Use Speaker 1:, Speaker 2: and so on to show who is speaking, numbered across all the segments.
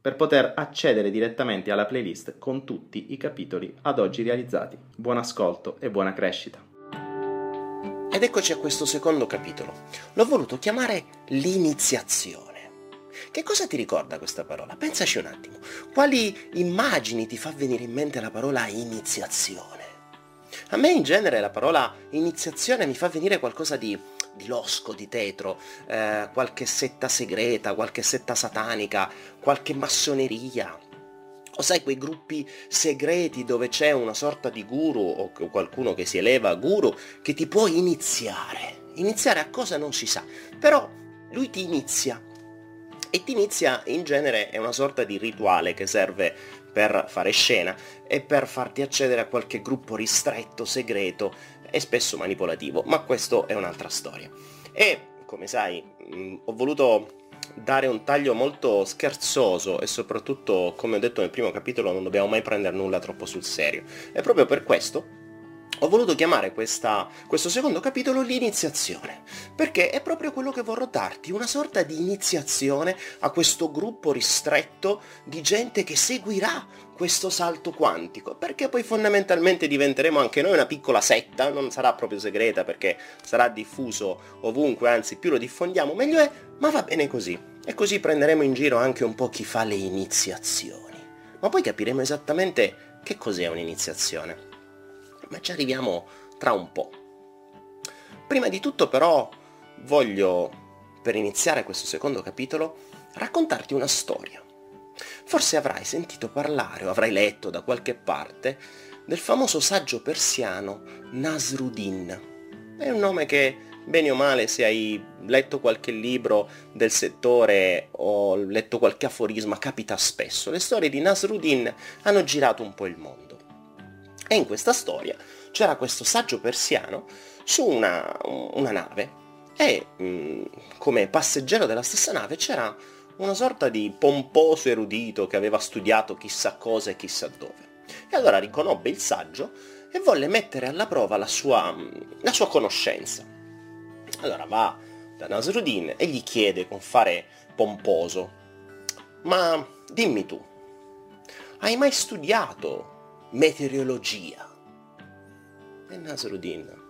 Speaker 1: per poter accedere direttamente alla playlist con tutti i capitoli ad oggi realizzati. Buon ascolto e buona crescita.
Speaker 2: Ed eccoci a questo secondo capitolo. L'ho voluto chiamare l'iniziazione. Che cosa ti ricorda questa parola? Pensaci un attimo. Quali immagini ti fa venire in mente la parola iniziazione? A me in genere la parola iniziazione mi fa venire qualcosa di di losco, di tetro, eh, qualche setta segreta, qualche setta satanica, qualche massoneria. O sai quei gruppi segreti dove c'è una sorta di guru o qualcuno che si eleva a guru che ti può iniziare. Iniziare a cosa non si sa, però lui ti inizia. E ti inizia in genere è una sorta di rituale che serve per fare scena e per farti accedere a qualche gruppo ristretto, segreto e spesso manipolativo, ma questo è un'altra storia. E, come sai, mh, ho voluto dare un taglio molto scherzoso e soprattutto, come ho detto nel primo capitolo, non dobbiamo mai prendere nulla troppo sul serio. E proprio per questo ho voluto chiamare questa, questo secondo capitolo l'iniziazione, perché è proprio quello che vorrò darti, una sorta di iniziazione a questo gruppo ristretto di gente che seguirà questo salto quantico, perché poi fondamentalmente diventeremo anche noi una piccola setta, non sarà proprio segreta perché sarà diffuso ovunque, anzi più lo diffondiamo meglio è, ma va bene così. E così prenderemo in giro anche un po' chi fa le iniziazioni. Ma poi capiremo esattamente che cos'è un'iniziazione ma ci arriviamo tra un po'. Prima di tutto però voglio, per iniziare questo secondo capitolo, raccontarti una storia. Forse avrai sentito parlare o avrai letto da qualche parte del famoso saggio persiano Nasruddin. È un nome che, bene o male, se hai letto qualche libro del settore o letto qualche aforisma, capita spesso. Le storie di Nasruddin hanno girato un po' il mondo. E in questa storia c'era questo saggio persiano su una, una nave e mh, come passeggero della stessa nave c'era una sorta di pomposo erudito che aveva studiato chissà cosa e chissà dove. E allora riconobbe il saggio e volle mettere alla prova la sua, la sua conoscenza. Allora va da Nasruddin e gli chiede con fare pomposo, ma dimmi tu, hai mai studiato meteorologia. E Nasruddin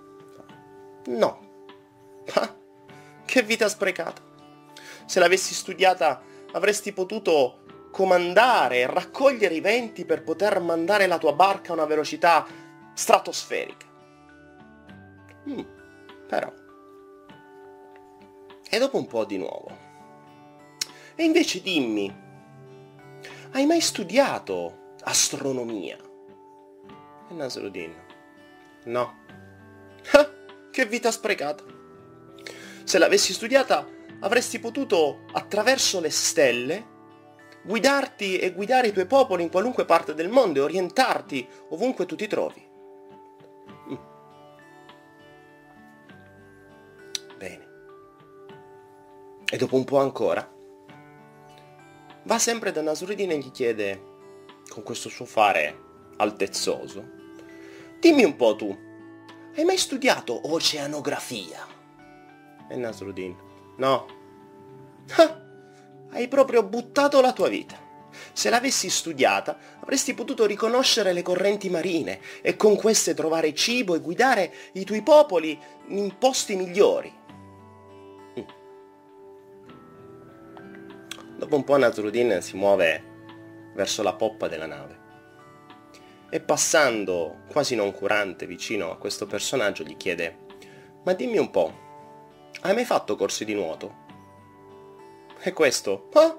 Speaker 2: no. Ah, che vita sprecata. Se l'avessi studiata avresti potuto comandare e raccogliere i venti per poter mandare la tua barca a una velocità stratosferica. Mm, però. E dopo un po' di nuovo. E invece dimmi, hai mai studiato astronomia? E Nasruddin. No. Ah, che vita sprecata. Se l'avessi studiata avresti potuto, attraverso le stelle, guidarti e guidare i tuoi popoli in qualunque parte del mondo e orientarti ovunque tu ti trovi. Mm. Bene. E dopo un po' ancora, va sempre da Nasruddin e gli chiede, con questo suo fare altezzoso, Dimmi un po' tu, hai mai studiato oceanografia? E Nasruddin, no. Ah, hai proprio buttato la tua vita. Se l'avessi studiata, avresti potuto riconoscere le correnti marine e con queste trovare cibo e guidare i tuoi popoli in posti migliori. Mm. Dopo un po' Nasruddin si muove verso la poppa della nave e passando quasi noncurante vicino a questo personaggio gli chiede Ma dimmi un po', hai mai fatto corsi di nuoto? E questo? Ah,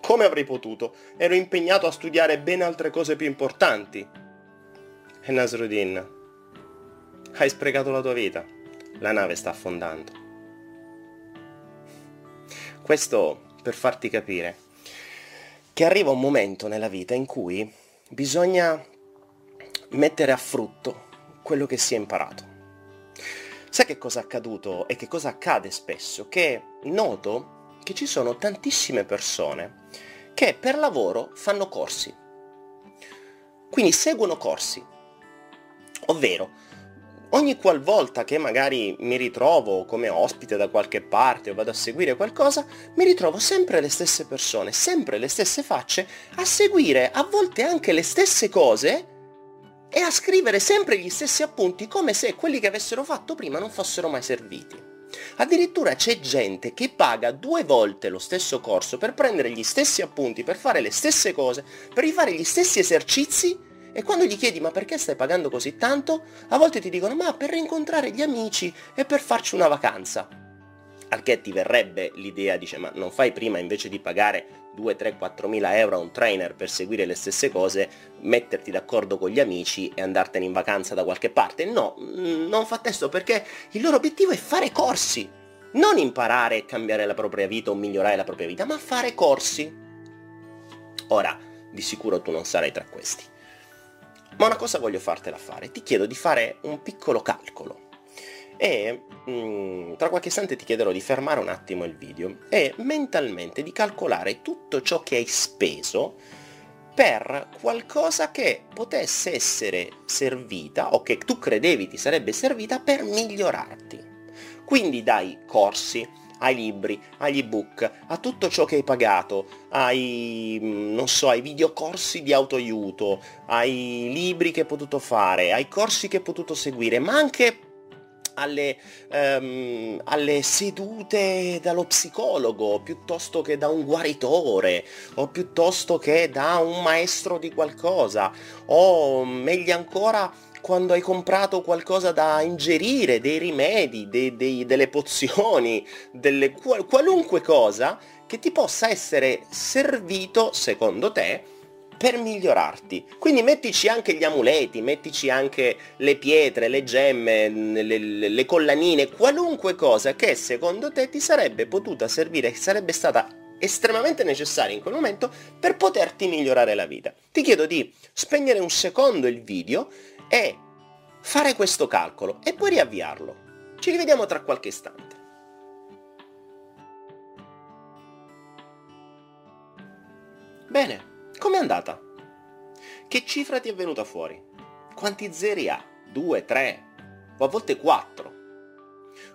Speaker 2: come avrei potuto? Ero impegnato a studiare ben altre cose più importanti. E Nasruddin, hai sprecato la tua vita. La nave sta affondando. Questo per farti capire che arriva un momento nella vita in cui bisogna mettere a frutto quello che si è imparato. Sai che cosa è accaduto e che cosa accade spesso? Che noto che ci sono tantissime persone che per lavoro fanno corsi. Quindi seguono corsi. Ovvero, ogni qualvolta che magari mi ritrovo come ospite da qualche parte o vado a seguire qualcosa, mi ritrovo sempre le stesse persone, sempre le stesse facce, a seguire a volte anche le stesse cose e a scrivere sempre gli stessi appunti come se quelli che avessero fatto prima non fossero mai serviti. Addirittura c'è gente che paga due volte lo stesso corso per prendere gli stessi appunti, per fare le stesse cose, per rifare gli stessi esercizi e quando gli chiedi ma perché stai pagando così tanto, a volte ti dicono ma per rincontrare gli amici e per farci una vacanza. Al che ti verrebbe l'idea, dice ma non fai prima invece di pagare 2, 3, 4 mila euro a un trainer per seguire le stesse cose, metterti d'accordo con gli amici e andartene in vacanza da qualche parte? No, mm, non fa testo perché il loro obiettivo è fare corsi. Non imparare e cambiare la propria vita o migliorare la propria vita, ma fare corsi. Ora, di sicuro tu non sarai tra questi. Ma una cosa voglio fartela fare, ti chiedo di fare un piccolo calcolo. E mh, mm, tra qualche istante ti chiederò di fermare un attimo il video e mentalmente di calcolare tutto ciò che hai speso per qualcosa che potesse essere servita o che tu credevi ti sarebbe servita per migliorarti. Quindi dai corsi, ai libri, agli ebook, a tutto ciò che hai pagato, ai, mm, non so, ai videocorsi di autoaiuto, ai libri che hai potuto fare, ai corsi che hai potuto seguire, ma anche alle, um, alle, sedute dallo psicologo piuttosto che da un guaritore o piuttosto che da un maestro di qualcosa o meglio ancora quando hai comprato qualcosa da ingerire, dei rimedi, dei, dei, delle pozioni, delle, qualunque cosa che ti possa essere servito, secondo te, per migliorarti. Quindi mettici anche gli amuleti, mettici anche le pietre, le gemme, le, le, collanine, qualunque cosa che secondo te ti sarebbe potuta servire, sarebbe stata estremamente necessaria in quel momento per poterti migliorare la vita. Ti chiedo di spegnere un secondo il video è fare questo calcolo e poi riavviarlo. Ci rivediamo tra qualche istante. Bene, com'è andata? Che cifra ti è venuta fuori? Quanti zeri ha? Due, tre, o a volte quattro?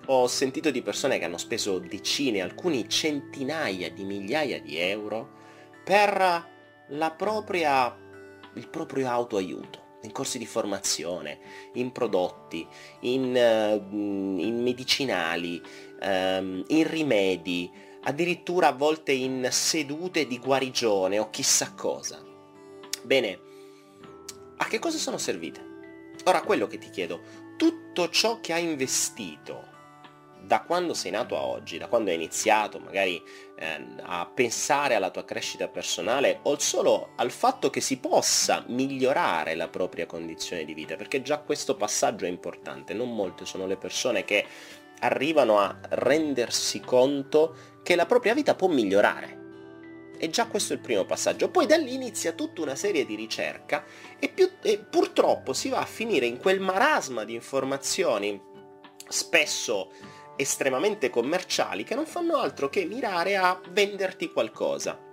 Speaker 2: Ho sentito di persone che hanno speso decine, alcuni centinaia di migliaia di euro per la propria, il proprio autoaiuto in corsi di formazione, in prodotti, in, uh, in medicinali, um, in rimedi, addirittura a volte in sedute di guarigione o chissà cosa. Bene, a che cosa sono servite? Ora quello che ti chiedo, tutto ciò che hai investito da quando sei nato a oggi, da quando hai iniziato magari eh, a pensare alla tua crescita personale o solo al fatto che si possa migliorare la propria condizione di vita, perché già questo passaggio è importante, non molte sono le persone che arrivano a rendersi conto che la propria vita può migliorare. E già questo è il primo passaggio. Poi da lì inizia tutta una serie di ricerca e, più, e purtroppo si va a finire in quel marasma di informazioni spesso estremamente commerciali che non fanno altro che mirare a venderti qualcosa.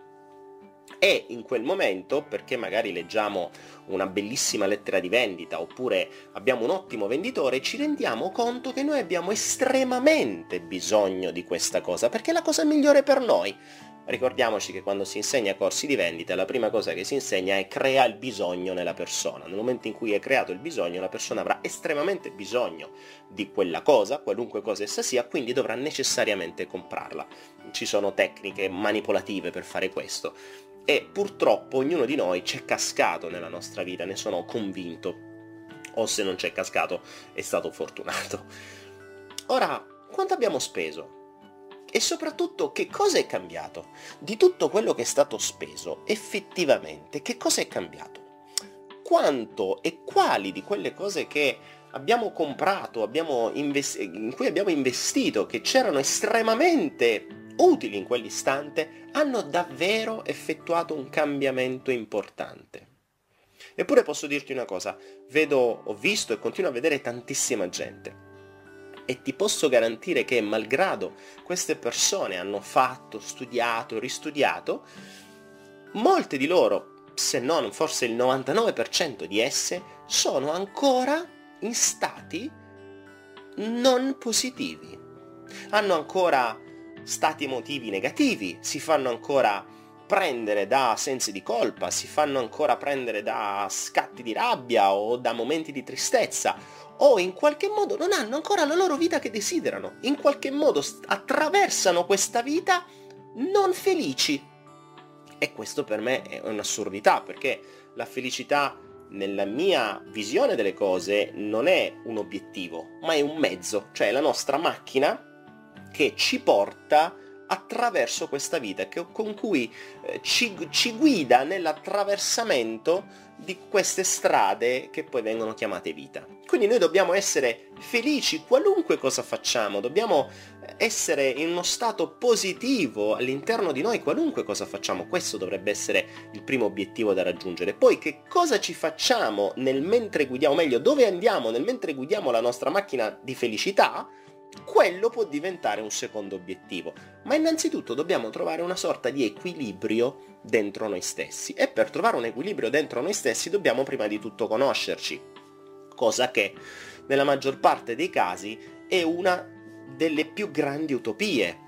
Speaker 2: E in quel momento, perché magari leggiamo una bellissima lettera di vendita oppure abbiamo un ottimo venditore, ci rendiamo conto che noi abbiamo estremamente bisogno di questa cosa, perché è la cosa migliore per noi. Ricordiamoci che quando si insegna corsi di vendita la prima cosa che si insegna è crea il bisogno nella persona. Nel momento in cui è creato il bisogno la persona avrà estremamente bisogno di quella cosa, qualunque cosa essa sia, quindi dovrà necessariamente comprarla. Ci sono tecniche manipolative per fare questo. E purtroppo ognuno di noi c'è cascato nella nostra vita, ne sono convinto. O se non c'è cascato è stato fortunato. Ora, quanto abbiamo speso? E soprattutto che cosa è cambiato? Di tutto quello che è stato speso, effettivamente, che cosa è cambiato? Quanto e quali di quelle cose che abbiamo comprato, abbiamo invest- in cui abbiamo investito, che c'erano estremamente utili in quell'istante, hanno davvero effettuato un cambiamento importante. Eppure posso dirti una cosa, vedo, ho visto e continuo a vedere tantissima gente. E ti posso garantire che malgrado queste persone hanno fatto, studiato, ristudiato, molte di loro, se non forse il 99% di esse, sono ancora in stati non positivi. Hanno ancora stati emotivi negativi, si fanno ancora prendere da sensi di colpa, si fanno ancora prendere da scatti di rabbia o da momenti di tristezza o in qualche modo non hanno ancora la loro vita che desiderano, in qualche modo attraversano questa vita non felici. E questo per me è un'assurdità perché la felicità nella mia visione delle cose non è un obiettivo, ma è un mezzo, cioè la nostra macchina che ci porta attraverso questa vita, che, con cui eh, ci, ci guida nell'attraversamento di queste strade che poi vengono chiamate vita. Quindi noi dobbiamo essere felici qualunque cosa facciamo, dobbiamo essere in uno stato positivo all'interno di noi qualunque cosa facciamo. Questo dovrebbe essere il primo obiettivo da raggiungere. Poi che cosa ci facciamo nel mentre guidiamo, meglio, dove andiamo nel mentre guidiamo la nostra macchina di felicità? Quello può diventare un secondo obiettivo. Ma innanzitutto dobbiamo trovare una sorta di equilibrio dentro noi stessi e per trovare un equilibrio dentro noi stessi dobbiamo prima di tutto conoscerci, cosa che nella maggior parte dei casi è una delle più grandi utopie,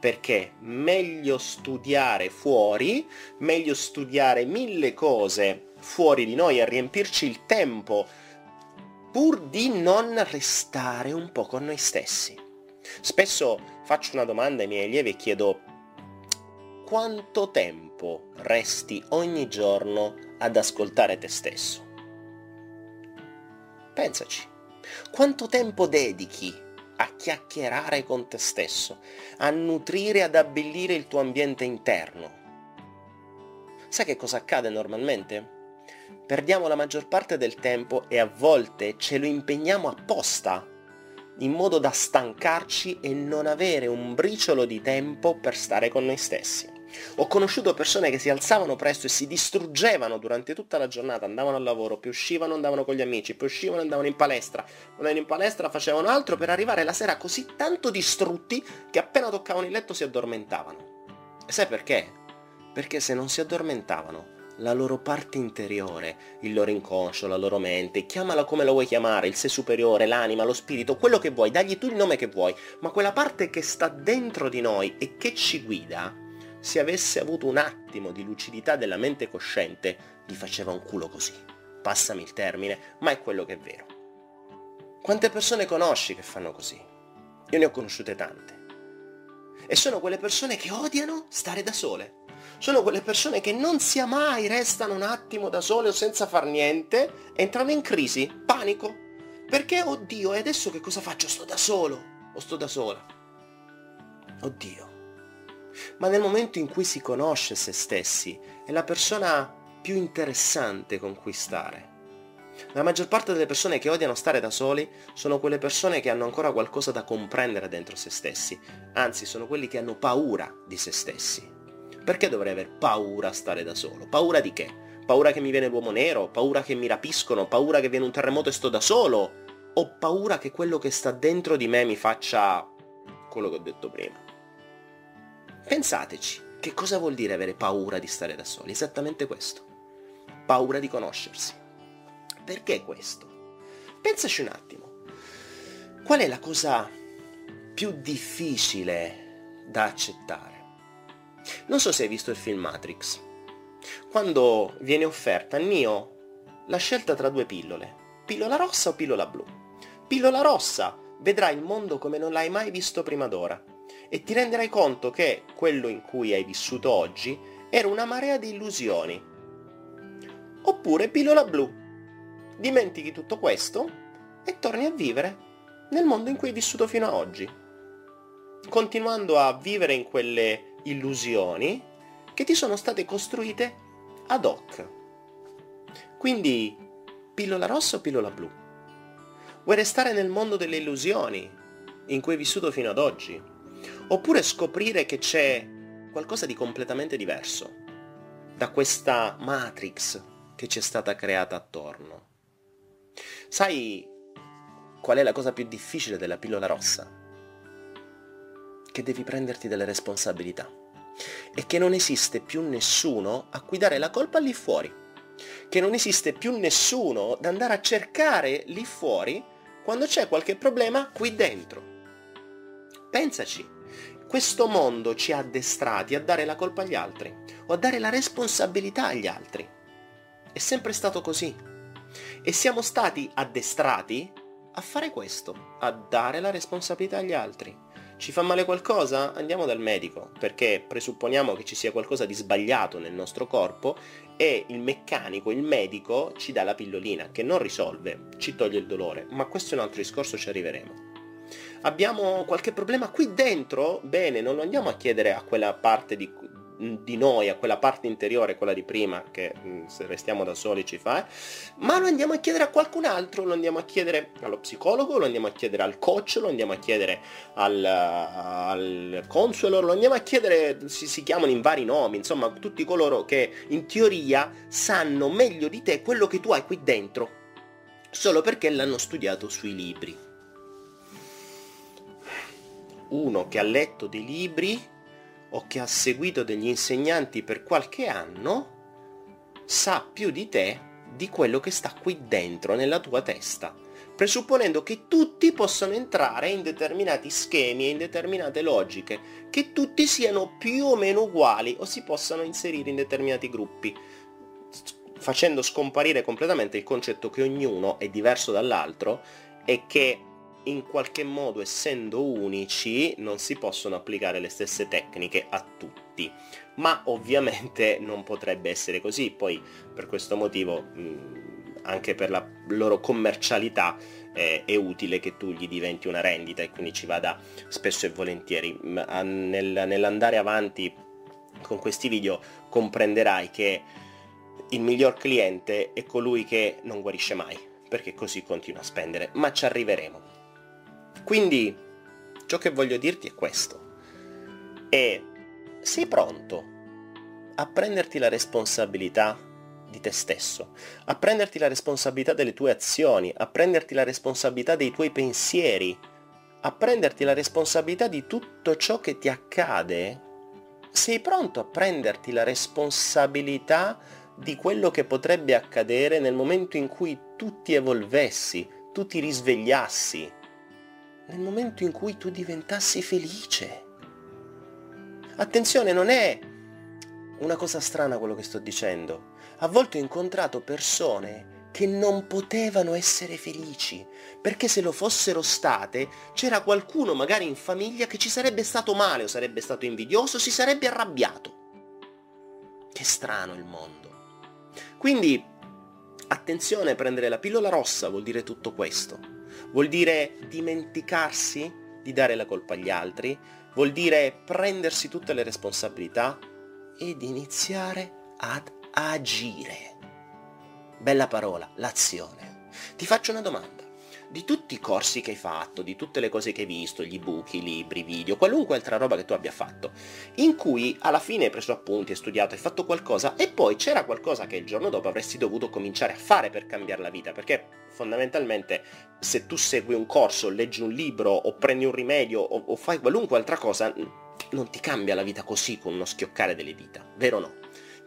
Speaker 2: perché meglio studiare fuori, meglio studiare mille cose fuori di noi e riempirci il tempo pur di non restare un po' con noi stessi. Spesso faccio una domanda ai miei allievi e chiedo quanto tempo resti ogni giorno ad ascoltare te stesso? Pensaci, quanto tempo dedichi a chiacchierare con te stesso, a nutrire, ad abbellire il tuo ambiente interno? Sai che cosa accade normalmente? Perdiamo la maggior parte del tempo e a volte ce lo impegniamo apposta, in modo da stancarci e non avere un briciolo di tempo per stare con noi stessi. Ho conosciuto persone che si alzavano presto e si distruggevano durante tutta la giornata, andavano al lavoro, poi uscivano, andavano con gli amici, poi uscivano, andavano in palestra, andavano in palestra, facevano altro per arrivare la sera così tanto distrutti che appena toccavano il letto si addormentavano. E sai perché? Perché se non si addormentavano la loro parte interiore, il loro inconscio, la loro mente, chiamala come la vuoi chiamare, il sé superiore, l'anima, lo spirito, quello che vuoi, dagli tu il nome che vuoi, ma quella parte che sta dentro di noi e che ci guida, se avesse avuto un attimo di lucidità della mente cosciente, gli faceva un culo così. Passami il termine, ma è quello che è vero. Quante persone conosci che fanno così? Io ne ho conosciute tante. E sono quelle persone che odiano stare da sole sono quelle persone che non sia mai restano un attimo da sole o senza far niente, entrano in crisi, panico. Perché, oddio, e adesso che cosa faccio? Sto da solo o sto da sola? Oddio. Ma nel momento in cui si conosce se stessi, è la persona più interessante con cui stare. La maggior parte delle persone che odiano stare da soli sono quelle persone che hanno ancora qualcosa da comprendere dentro se stessi, anzi sono quelli che hanno paura di se stessi. Perché dovrei aver paura a stare da solo? Paura di che? Paura che mi viene l'uomo nero? Paura che mi rapiscono? Paura che viene un terremoto e sto da solo? O paura che quello che sta dentro di me mi faccia quello che ho detto prima? Pensateci, che cosa vuol dire avere paura di stare da soli? Esattamente questo. Paura di conoscersi. Perché questo? Pensaci un attimo. Qual è la cosa più difficile da accettare? Non so se hai visto il film Matrix. Quando viene offerta a Neo la scelta tra due pillole, pillola rossa o pillola blu. Pillola rossa, vedrai il mondo come non l'hai mai visto prima d'ora e ti renderai conto che quello in cui hai vissuto oggi era una marea di illusioni. Oppure pillola blu. Dimentichi tutto questo e torni a vivere nel mondo in cui hai vissuto fino ad oggi. Continuando a vivere in quelle illusioni che ti sono state costruite ad hoc. Quindi, pillola rossa o pillola blu? Vuoi restare nel mondo delle illusioni in cui hai vissuto fino ad oggi? Oppure scoprire che c'è qualcosa di completamente diverso da questa matrix che ci è stata creata attorno? Sai qual è la cosa più difficile della pillola rossa? Che devi prenderti delle responsabilità e che non esiste più nessuno a cui dare la colpa lì fuori, che non esiste più nessuno da andare a cercare lì fuori quando c'è qualche problema qui dentro. Pensaci, questo mondo ci ha addestrati a dare la colpa agli altri o a dare la responsabilità agli altri. È sempre stato così. E siamo stati addestrati a fare questo, a dare la responsabilità agli altri. Ci fa male qualcosa? Andiamo dal medico, perché presupponiamo che ci sia qualcosa di sbagliato nel nostro corpo e il meccanico, il medico, ci dà la pillolina, che non risolve, ci toglie il dolore, ma questo è un altro discorso, ci arriveremo. Abbiamo qualche problema qui dentro? Bene, non lo andiamo a chiedere a quella parte di, di noi, a quella parte interiore, quella di prima, che se restiamo da soli ci fa, eh? ma lo andiamo a chiedere a qualcun altro, lo andiamo a chiedere allo psicologo, lo andiamo a chiedere al coach, lo andiamo a chiedere al, al consuelo, lo andiamo a chiedere, si, si chiamano in vari nomi, insomma tutti coloro che in teoria sanno meglio di te quello che tu hai qui dentro, solo perché l'hanno studiato sui libri. Uno che ha letto dei libri o che ha seguito degli insegnanti per qualche anno sa più di te di quello che sta qui dentro nella tua testa, presupponendo che tutti possano entrare in determinati schemi e in determinate logiche, che tutti siano più o meno uguali o si possano inserire in determinati gruppi, facendo scomparire completamente il concetto che ognuno è diverso dall'altro e che in qualche modo essendo unici non si possono applicare le stesse tecniche a tutti. Ma ovviamente non potrebbe essere così. Poi per questo motivo anche per la loro commercialità eh, è utile che tu gli diventi una rendita e quindi ci vada spesso e volentieri. Nel, nell'andare avanti con questi video comprenderai che il miglior cliente è colui che non guarisce mai perché così continua a spendere. Ma ci arriveremo quindi ciò che voglio dirti è questo. E sei pronto a prenderti la responsabilità di te stesso, a prenderti la responsabilità delle tue azioni, a prenderti la responsabilità dei tuoi pensieri, a prenderti la responsabilità di tutto ciò che ti accade? Sei pronto a prenderti la responsabilità di quello che potrebbe accadere nel momento in cui tu ti evolvessi, tu ti risvegliassi, nel momento in cui tu diventassi felice. Attenzione, non è una cosa strana quello che sto dicendo. A volte ho incontrato persone che non potevano essere felici, perché se lo fossero state c'era qualcuno magari in famiglia che ci sarebbe stato male o sarebbe stato invidioso, si sarebbe arrabbiato. Che strano il mondo. Quindi, attenzione, prendere la pillola rossa vuol dire tutto questo vuol dire dimenticarsi di dare la colpa agli altri, vuol dire prendersi tutte le responsabilità ed iniziare ad agire. Bella parola, l'azione. Ti faccio una domanda di tutti i corsi che hai fatto, di tutte le cose che hai visto, gli ebook, i libri, i video, qualunque altra roba che tu abbia fatto, in cui alla fine hai preso appunti, hai studiato, hai fatto qualcosa e poi c'era qualcosa che il giorno dopo avresti dovuto cominciare a fare per cambiare la vita, perché fondamentalmente se tu segui un corso, leggi un libro o prendi un rimedio o, o fai qualunque altra cosa, non ti cambia la vita così con uno schioccare delle dita, vero o no?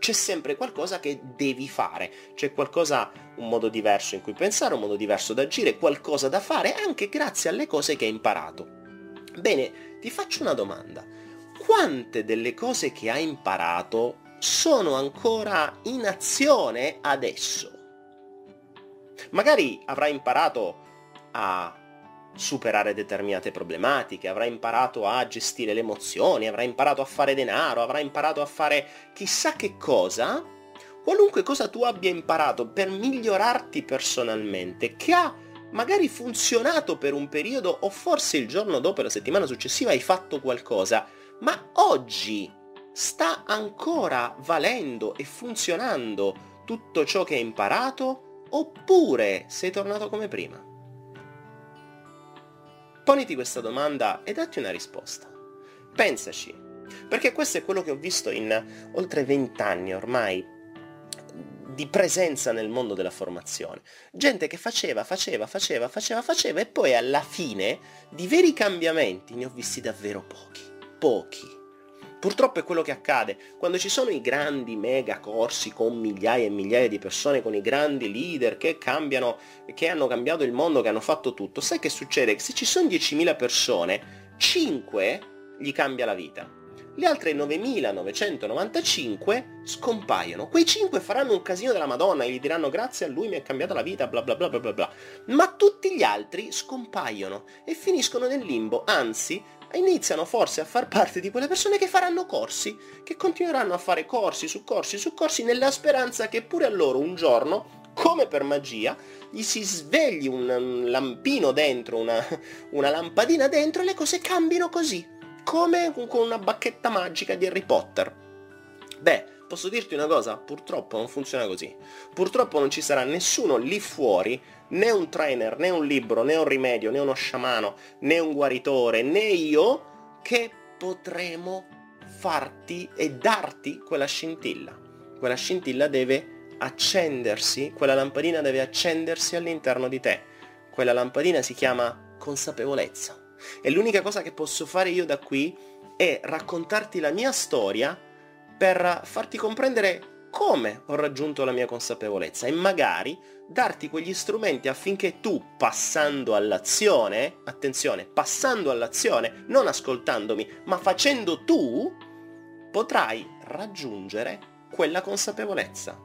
Speaker 2: C'è sempre qualcosa che devi fare, c'è qualcosa, un modo diverso in cui pensare, un modo diverso da agire, qualcosa da fare anche grazie alle cose che hai imparato. Bene, ti faccio una domanda. Quante delle cose che hai imparato sono ancora in azione adesso? Magari avrai imparato a superare determinate problematiche, avrà imparato a gestire le emozioni, avrà imparato a fare denaro, avrà imparato a fare chissà che cosa, qualunque cosa tu abbia imparato per migliorarti personalmente, che ha magari funzionato per un periodo o forse il giorno dopo, la settimana successiva hai fatto qualcosa, ma oggi sta ancora valendo e funzionando tutto ciò che hai imparato oppure sei tornato come prima? Poniti questa domanda e datti una risposta. Pensaci, perché questo è quello che ho visto in oltre vent'anni ormai di presenza nel mondo della formazione. Gente che faceva, faceva, faceva, faceva, faceva e poi alla fine di veri cambiamenti ne ho visti davvero pochi. Pochi. Purtroppo è quello che accade quando ci sono i grandi mega corsi con migliaia e migliaia di persone, con i grandi leader che cambiano, che hanno cambiato il mondo, che hanno fatto tutto. Sai che succede? Se ci sono 10.000 persone, 5 gli cambia la vita. Le altre 9.995 scompaiono. Quei 5 faranno un casino della Madonna e gli diranno grazie a lui mi ha cambiato la vita, bla bla bla bla bla. Ma tutti gli altri scompaiono e finiscono nel limbo, anzi iniziano forse a far parte di quelle persone che faranno corsi, che continueranno a fare corsi su corsi su corsi nella speranza che pure a loro un giorno, come per magia, gli si svegli un lampino dentro, una, una lampadina dentro e le cose cambino così, come con una bacchetta magica di Harry Potter. Beh, posso dirti una cosa, purtroppo non funziona così. Purtroppo non ci sarà nessuno lì fuori né un trainer, né un libro, né un rimedio, né uno sciamano, né un guaritore, né io che potremo farti e darti quella scintilla. Quella scintilla deve accendersi, quella lampadina deve accendersi all'interno di te. Quella lampadina si chiama consapevolezza. E l'unica cosa che posso fare io da qui è raccontarti la mia storia per farti comprendere come ho raggiunto la mia consapevolezza e magari darti quegli strumenti affinché tu, passando all'azione, attenzione, passando all'azione, non ascoltandomi, ma facendo tu, potrai raggiungere quella consapevolezza.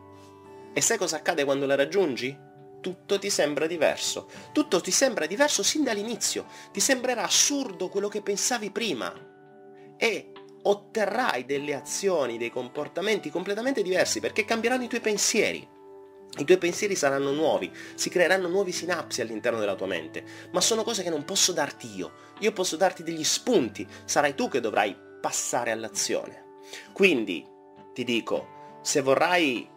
Speaker 2: E sai cosa accade quando la raggiungi? Tutto ti sembra diverso. Tutto ti sembra diverso sin dall'inizio. Ti sembrerà assurdo quello che pensavi prima. E otterrai delle azioni, dei comportamenti completamente diversi perché cambieranno i tuoi pensieri. I tuoi pensieri saranno nuovi, si creeranno nuovi sinapsi all'interno della tua mente, ma sono cose che non posso darti io. Io posso darti degli spunti, sarai tu che dovrai passare all'azione. Quindi ti dico, se vorrai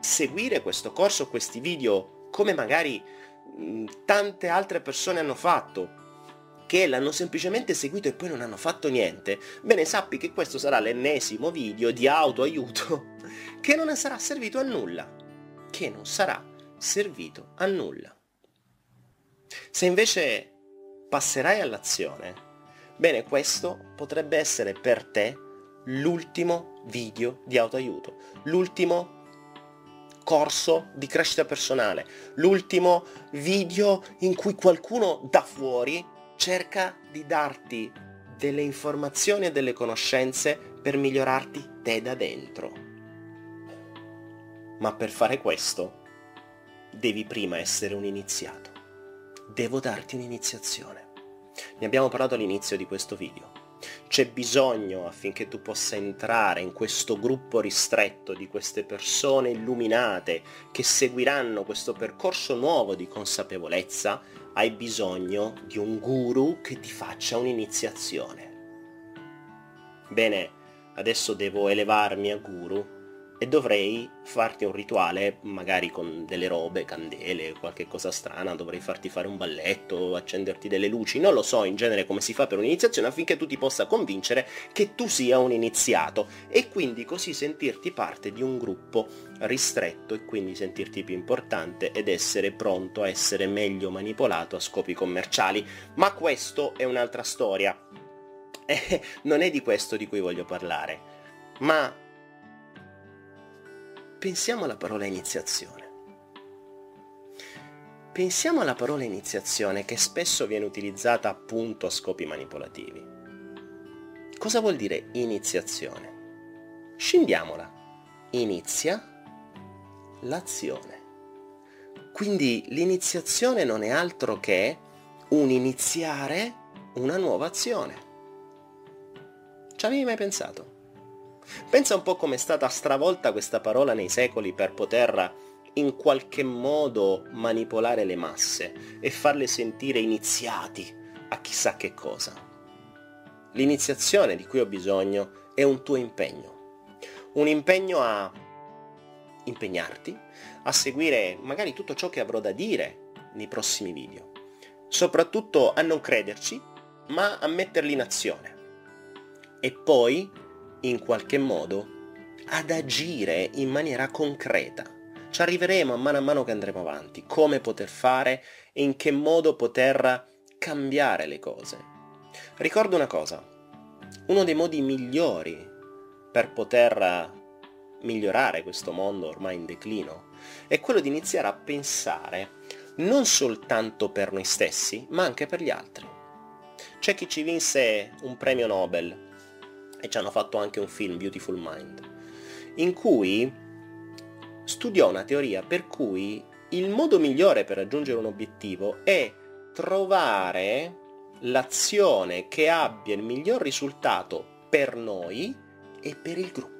Speaker 2: seguire questo corso, questi video, come magari tante altre persone hanno fatto, che l'hanno semplicemente seguito e poi non hanno fatto niente, bene sappi che questo sarà l'ennesimo video di autoaiuto che non sarà servito a nulla. Che non sarà servito a nulla. Se invece passerai all'azione, bene questo potrebbe essere per te l'ultimo video di autoaiuto, l'ultimo corso di crescita personale, l'ultimo video in cui qualcuno da fuori cerca di darti delle informazioni e delle conoscenze per migliorarti te da dentro. Ma per fare questo devi prima essere un iniziato. Devo darti un'iniziazione. Ne abbiamo parlato all'inizio di questo video. C'è bisogno affinché tu possa entrare in questo gruppo ristretto di queste persone illuminate che seguiranno questo percorso nuovo di consapevolezza hai bisogno di un guru che ti faccia un'iniziazione. Bene, adesso devo elevarmi a guru e dovrei farti un rituale, magari con delle robe, candele, qualche cosa strana, dovrei farti fare un balletto, accenderti delle luci, non lo so in genere come si fa per un'iniziazione affinché tu ti possa convincere che tu sia un iniziato e quindi così sentirti parte di un gruppo ristretto e quindi sentirti più importante ed essere pronto a essere meglio manipolato a scopi commerciali. Ma questo è un'altra storia. Eh, non è di questo di cui voglio parlare, ma pensiamo alla parola iniziazione. Pensiamo alla parola iniziazione che spesso viene utilizzata appunto a scopi manipolativi. Cosa vuol dire iniziazione? Scendiamola. Inizia l'azione. Quindi l'iniziazione non è altro che un iniziare una nuova azione. Ci avevi mai pensato? Pensa un po' come è stata stravolta questa parola nei secoli per poter in qualche modo manipolare le masse e farle sentire iniziati a chissà che cosa. L'iniziazione di cui ho bisogno è un tuo impegno. Un impegno a impegnarti, a seguire magari tutto ciò che avrò da dire nei prossimi video. Soprattutto a non crederci, ma a metterli in azione. E poi, in qualche modo, ad agire in maniera concreta. Ci arriveremo a mano a mano che andremo avanti, come poter fare e in che modo poter cambiare le cose. Ricordo una cosa, uno dei modi migliori per poter migliorare questo mondo ormai in declino è quello di iniziare a pensare non soltanto per noi stessi, ma anche per gli altri. C'è chi ci vinse un premio Nobel e ci hanno fatto anche un film, Beautiful Mind, in cui studiò una teoria per cui il modo migliore per raggiungere un obiettivo è trovare l'azione che abbia il miglior risultato per noi e per il gruppo.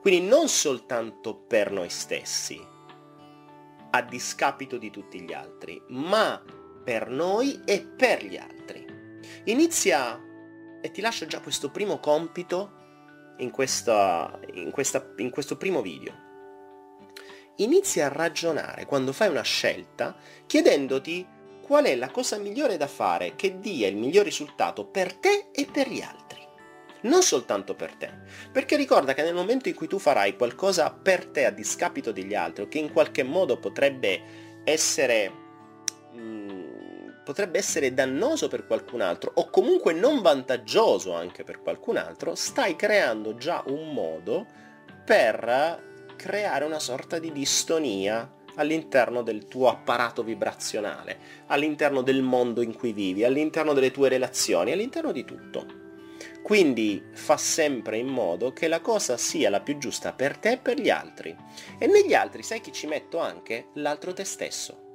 Speaker 2: Quindi non soltanto per noi stessi, a discapito di tutti gli altri, ma per noi e per gli altri. Inizia e ti lascio già questo primo compito in, questa, in, questa, in questo primo video. Inizia a ragionare quando fai una scelta chiedendoti qual è la cosa migliore da fare che dia il miglior risultato per te e per gli altri non soltanto per te, perché ricorda che nel momento in cui tu farai qualcosa per te a discapito degli altri o che in qualche modo potrebbe essere potrebbe essere dannoso per qualcun altro o comunque non vantaggioso anche per qualcun altro, stai creando già un modo per creare una sorta di distonia all'interno del tuo apparato vibrazionale, all'interno del mondo in cui vivi, all'interno delle tue relazioni, all'interno di tutto. Quindi fa sempre in modo che la cosa sia la più giusta per te e per gli altri. E negli altri sai chi ci metto anche? L'altro te stesso.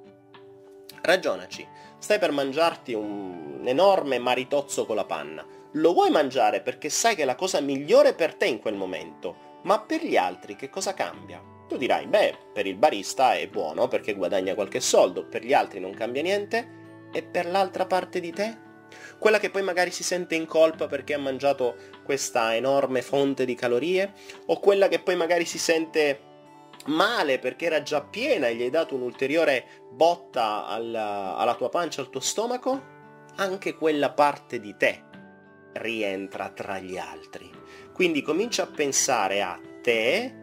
Speaker 2: Ragionaci, stai per mangiarti un enorme maritozzo con la panna. Lo vuoi mangiare perché sai che è la cosa migliore per te in quel momento, ma per gli altri che cosa cambia? Tu dirai, beh, per il barista è buono perché guadagna qualche soldo, per gli altri non cambia niente, e per l'altra parte di te? quella che poi magari si sente in colpa perché ha mangiato questa enorme fonte di calorie, o quella che poi magari si sente male perché era già piena e gli hai dato un'ulteriore botta alla, alla tua pancia, al tuo stomaco, anche quella parte di te rientra tra gli altri. Quindi comincia a pensare a te,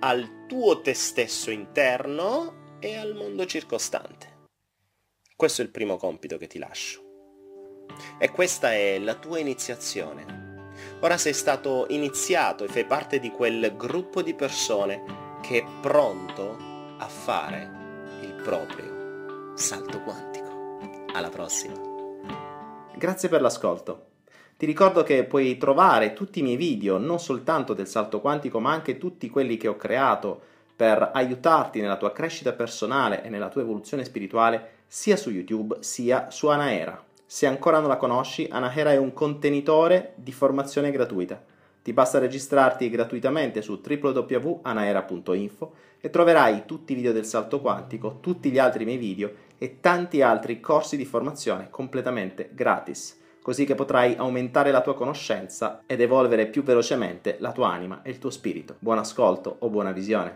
Speaker 2: al tuo te stesso interno e al mondo circostante. Questo è il primo compito che ti lascio. E questa è la tua iniziazione. Ora sei stato iniziato e fai parte di quel gruppo di persone che è pronto a fare il proprio salto quantico. Alla prossima.
Speaker 1: Grazie per l'ascolto. Ti ricordo che puoi trovare tutti i miei video, non soltanto del salto quantico, ma anche tutti quelli che ho creato per aiutarti nella tua crescita personale e nella tua evoluzione spirituale, sia su YouTube sia su Anaera. Se ancora non la conosci, Anahera è un contenitore di formazione gratuita. Ti basta registrarti gratuitamente su www.anaera.info e troverai tutti i video del salto quantico, tutti gli altri miei video e tanti altri corsi di formazione completamente gratis, così che potrai aumentare la tua conoscenza ed evolvere più velocemente la tua anima e il tuo spirito. Buon ascolto o buona visione.